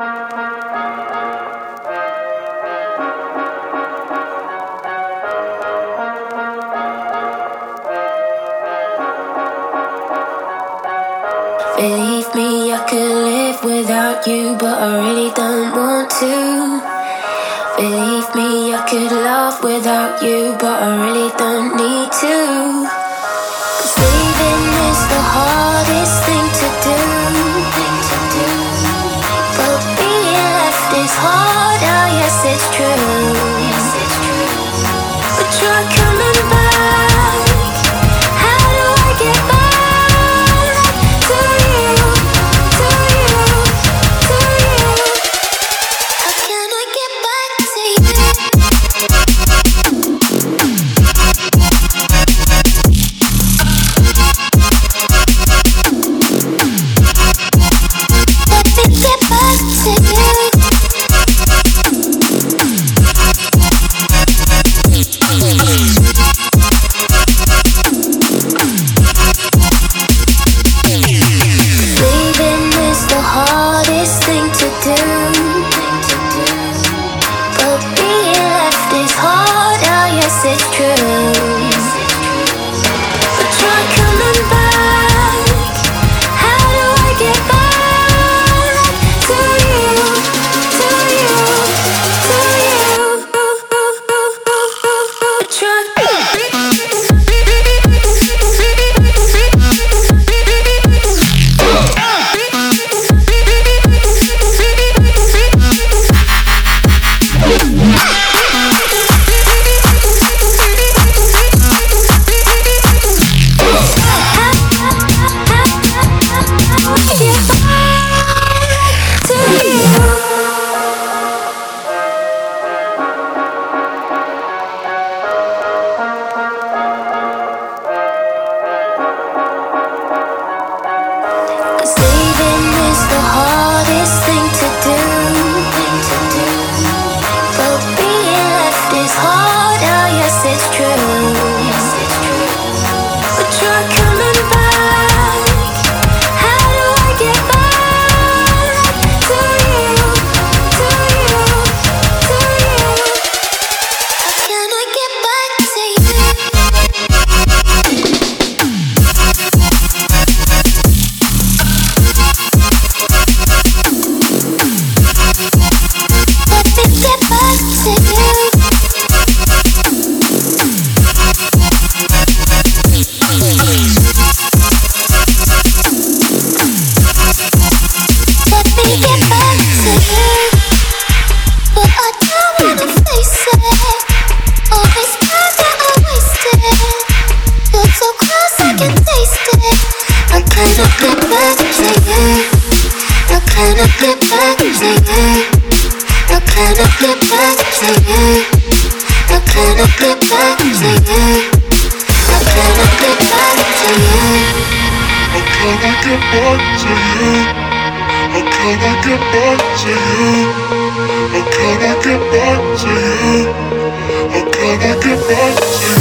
Believe me, I could live without you, but I really don't want to. Believe me, I could love without you, but I really don't need to. Cause leaving is the hardest. true I get back to you? Can get back to you? I get back to you? Can get back to you? How can I get back to you? How can I get back to you?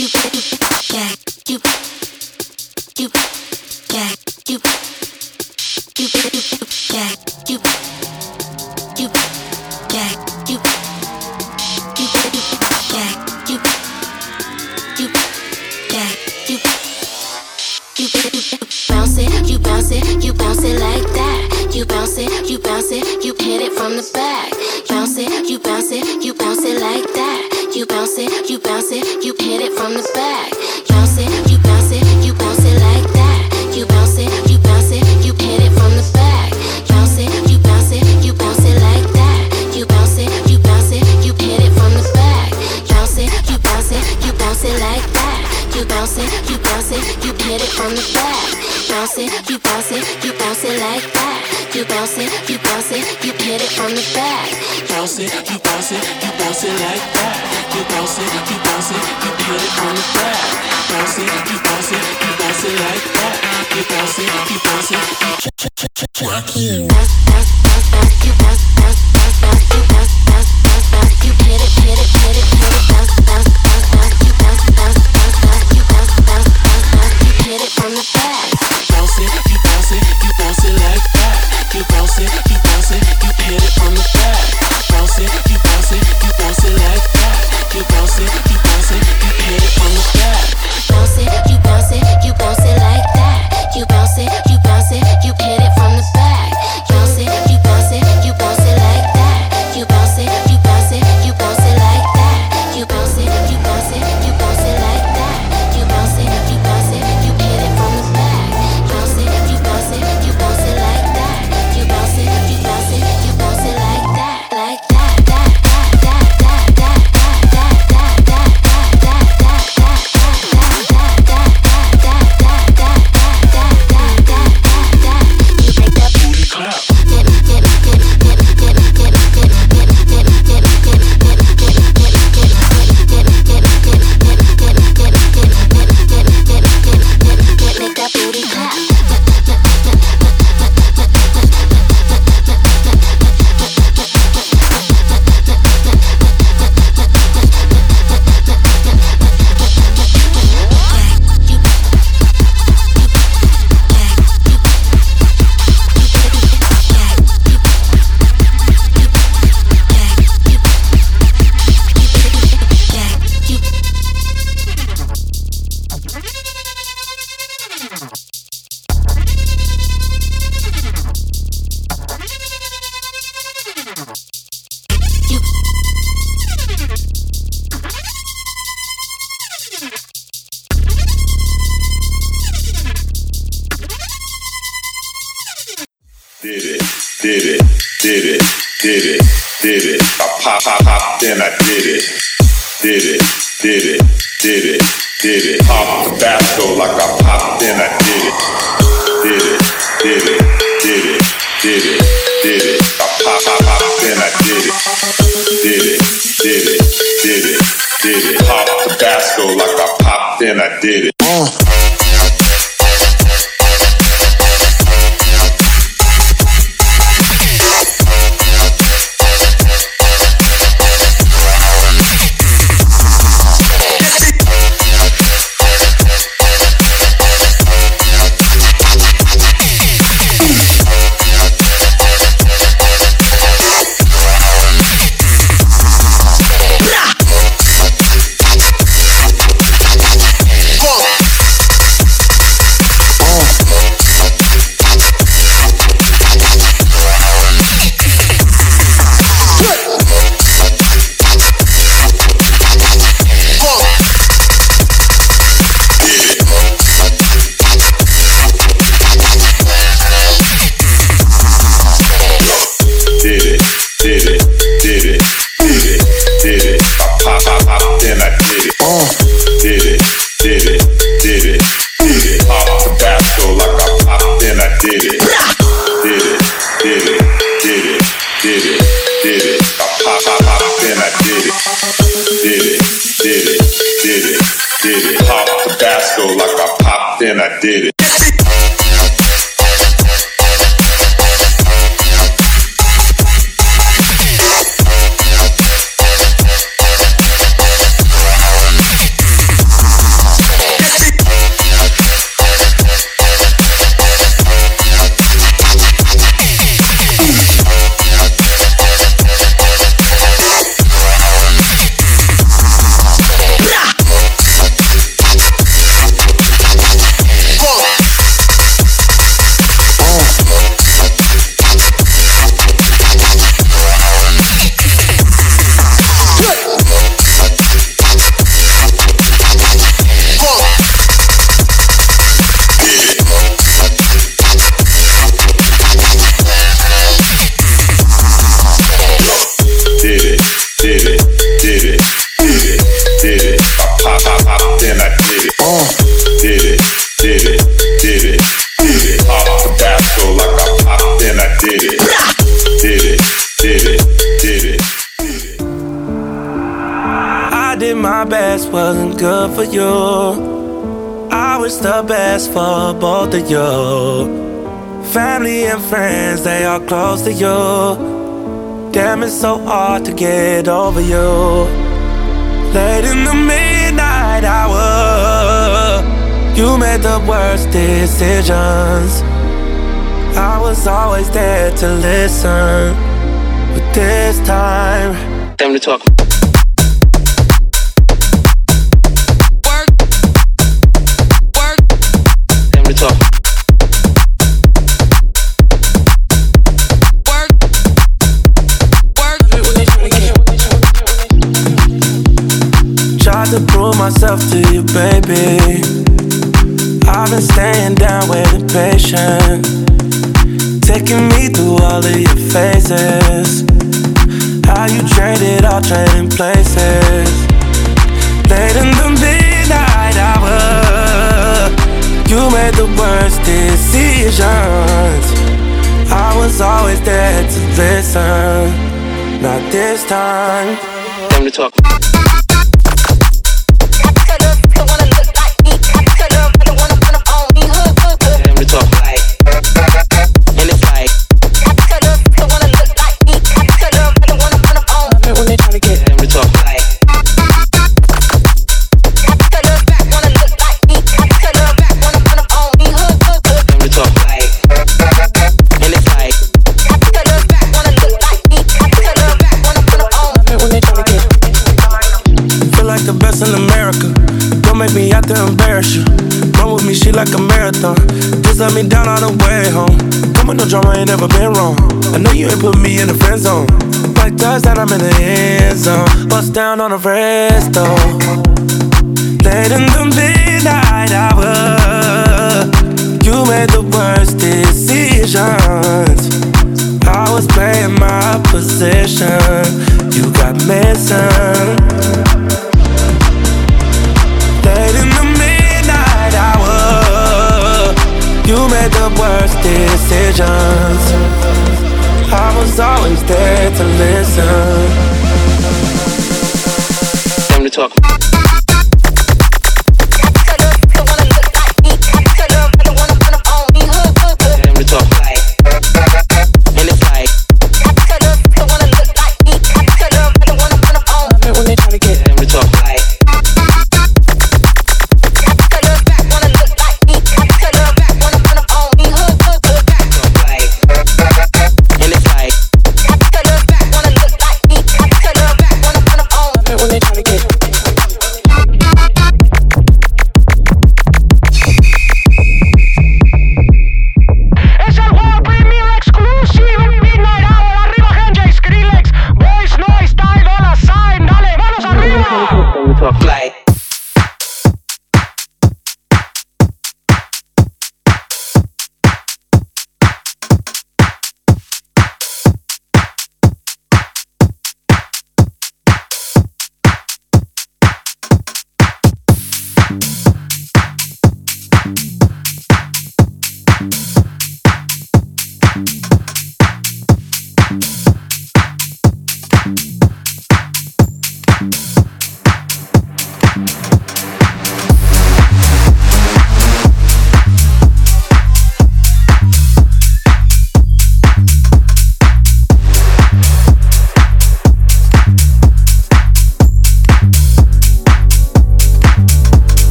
tu, tu, tu, tu. keep dancing, keep dancing. Keep dancing. then I did it. Did it, did it, did it, did it. Pop Tabasco like I popped, then I did it. Did it, did it, did it, did it, did it. I pop, pop, pop, then I did it. Did it, did it, did it, did it. Pop Tabasco like I popped, then I did it. in, I did it. You. I wish the best for both of you. Family and friends, they are close to you. Damn, it's so hard to get over you. Late in the midnight hour, you made the worst decisions. I was always there to listen, but this time, time to talk. Myself to you, baby. I've been staying down, waiting patient. Taking me through all of your phases. How you traded all trading places. Late in the midnight hour, you made the worst decisions. I was always there to listen. Not this time. Time to talk. Like a marathon. Just let me down on the way home. Come with no drama, ain't never been wrong. I know you ain't put me in the friend zone. Like does that, I'm in the end zone. Bust down on the resto. Late in the midnight hour, you made the worst decisions. I was playing my position, you got missing. The worst decisions. I was always there to listen. Time to talk.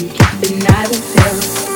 And I will tell.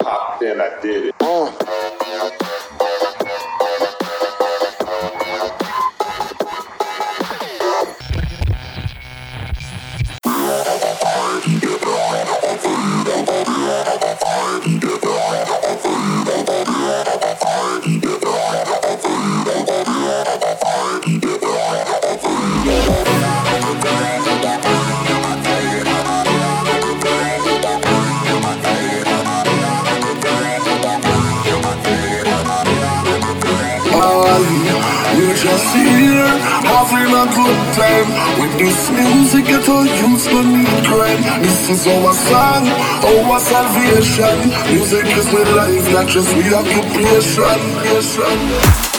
popped in, I did it. Uh. Just reoccupation.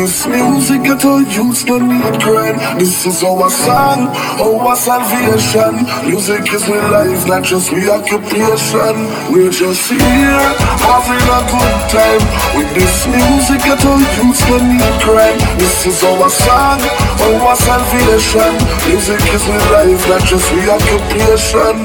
This music at all youths don't need grand. This is our song, our salvation. Music is my life, not just my occupation. We're just here, having a good time. With this music, I told you to need crime. This is our song, our salvation. Music is my life, not just my occupation.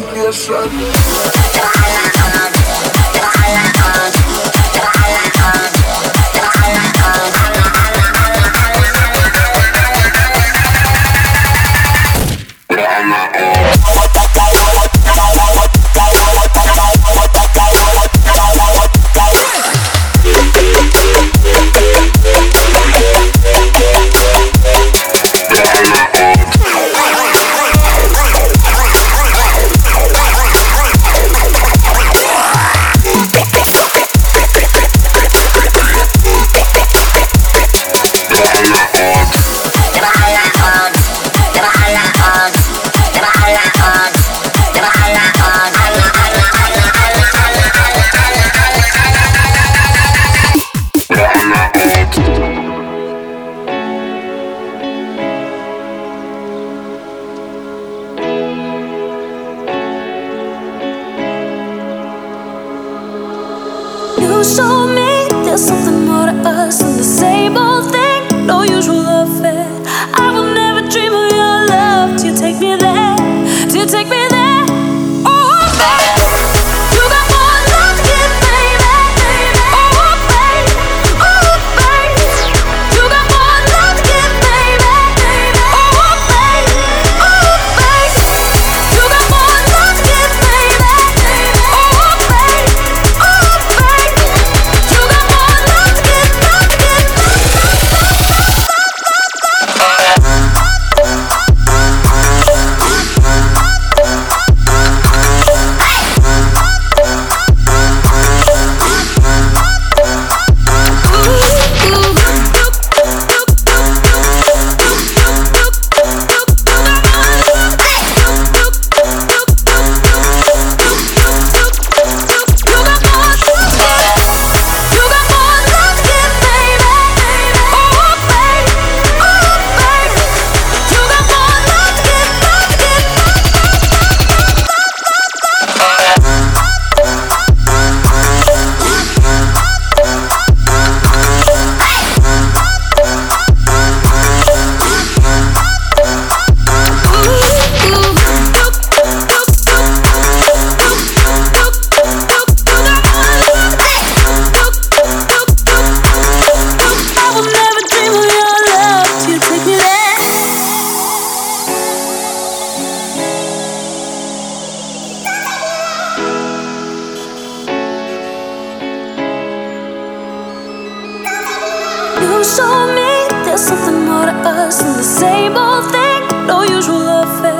To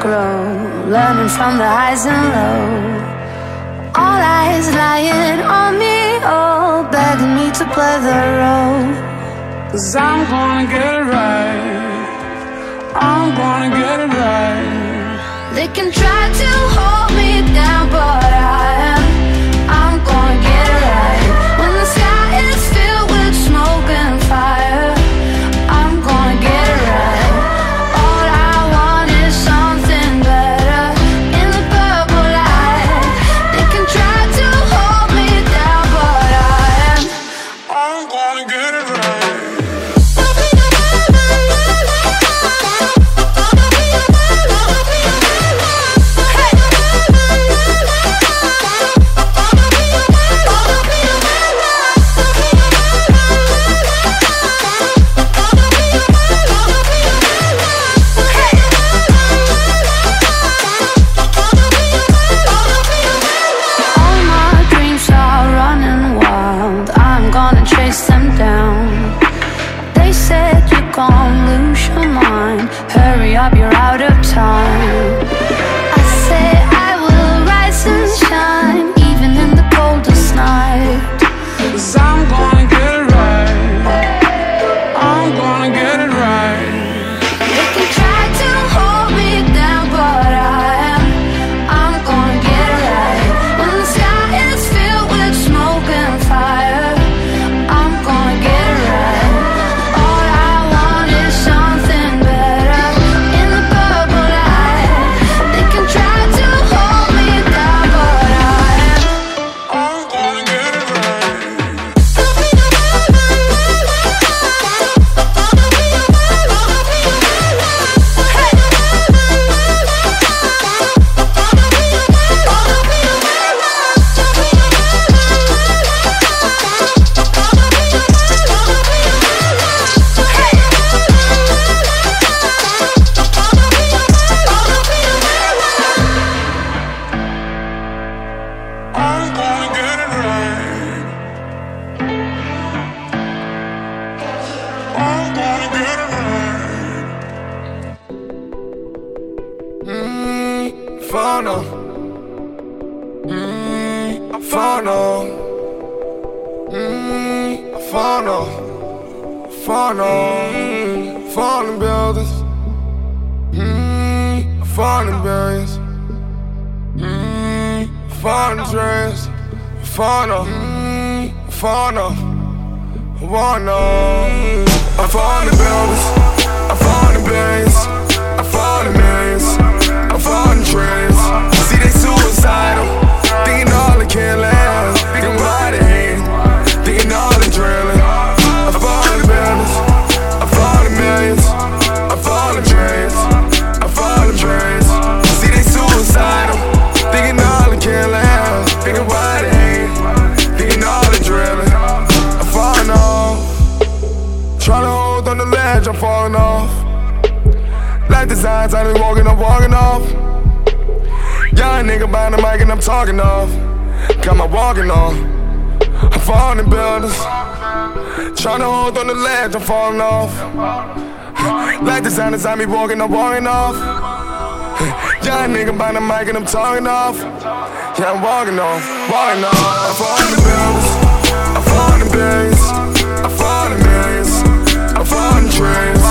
grow, learning from the highs and lows. All eyes lying on me, all begging me to play the role. Cause I'm gonna get it right. I'm gonna get it right. They can try to hold me down, but I am. Mm, I'm falling. Falling. Falling buildings. Mm, falling billions. Mm, falling dreams. Falling. Mm, falling. Wanna. I'm falling buildings. I'm falling billions. I'm falling millions. I'm falling dreams. See they suicidal. Thinking all can last. Thinking falling off. Like designs, I been walking, I'm walking off. Young nigga behind the mic and I'm talking off. Got my walking off. I'm falling buildings. Trying to hold on the ledge, I'm falling off. Like designers, I be walking, I'm walking off. Young nigga behind the mic and I'm talking off. Yeah, I'm walking off, walking off. I'm falling buildings. I'm falling billions. I'm dreams.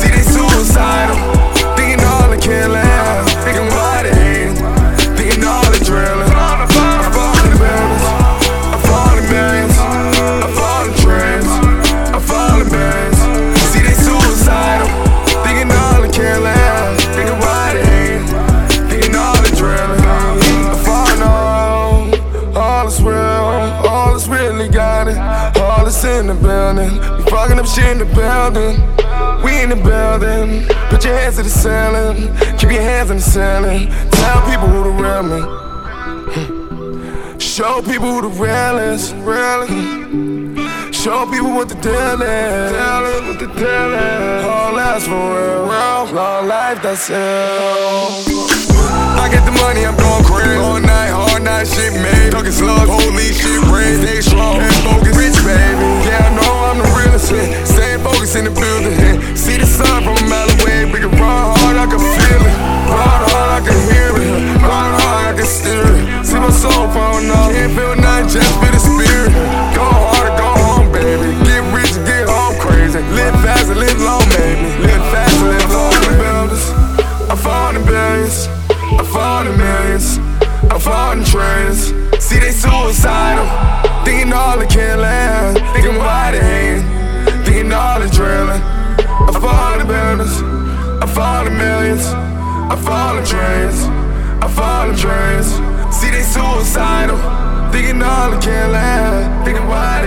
See they suicidal. Thinking all they can Shit in the building. We in the building. Put your hands to the ceiling. Keep your hands in the ceiling. Tell people who the real me. Show people who the real is. Show people what the deal is. Tell them what the deal is. All that's for real. Long life, that's it. I get the money, I'm going crazy. All night, hard night, shit made. Talking slugs, police shit raised. Stay strong trains. I'm falling trains. See they suicidal. Thinking all they can last. Thinking why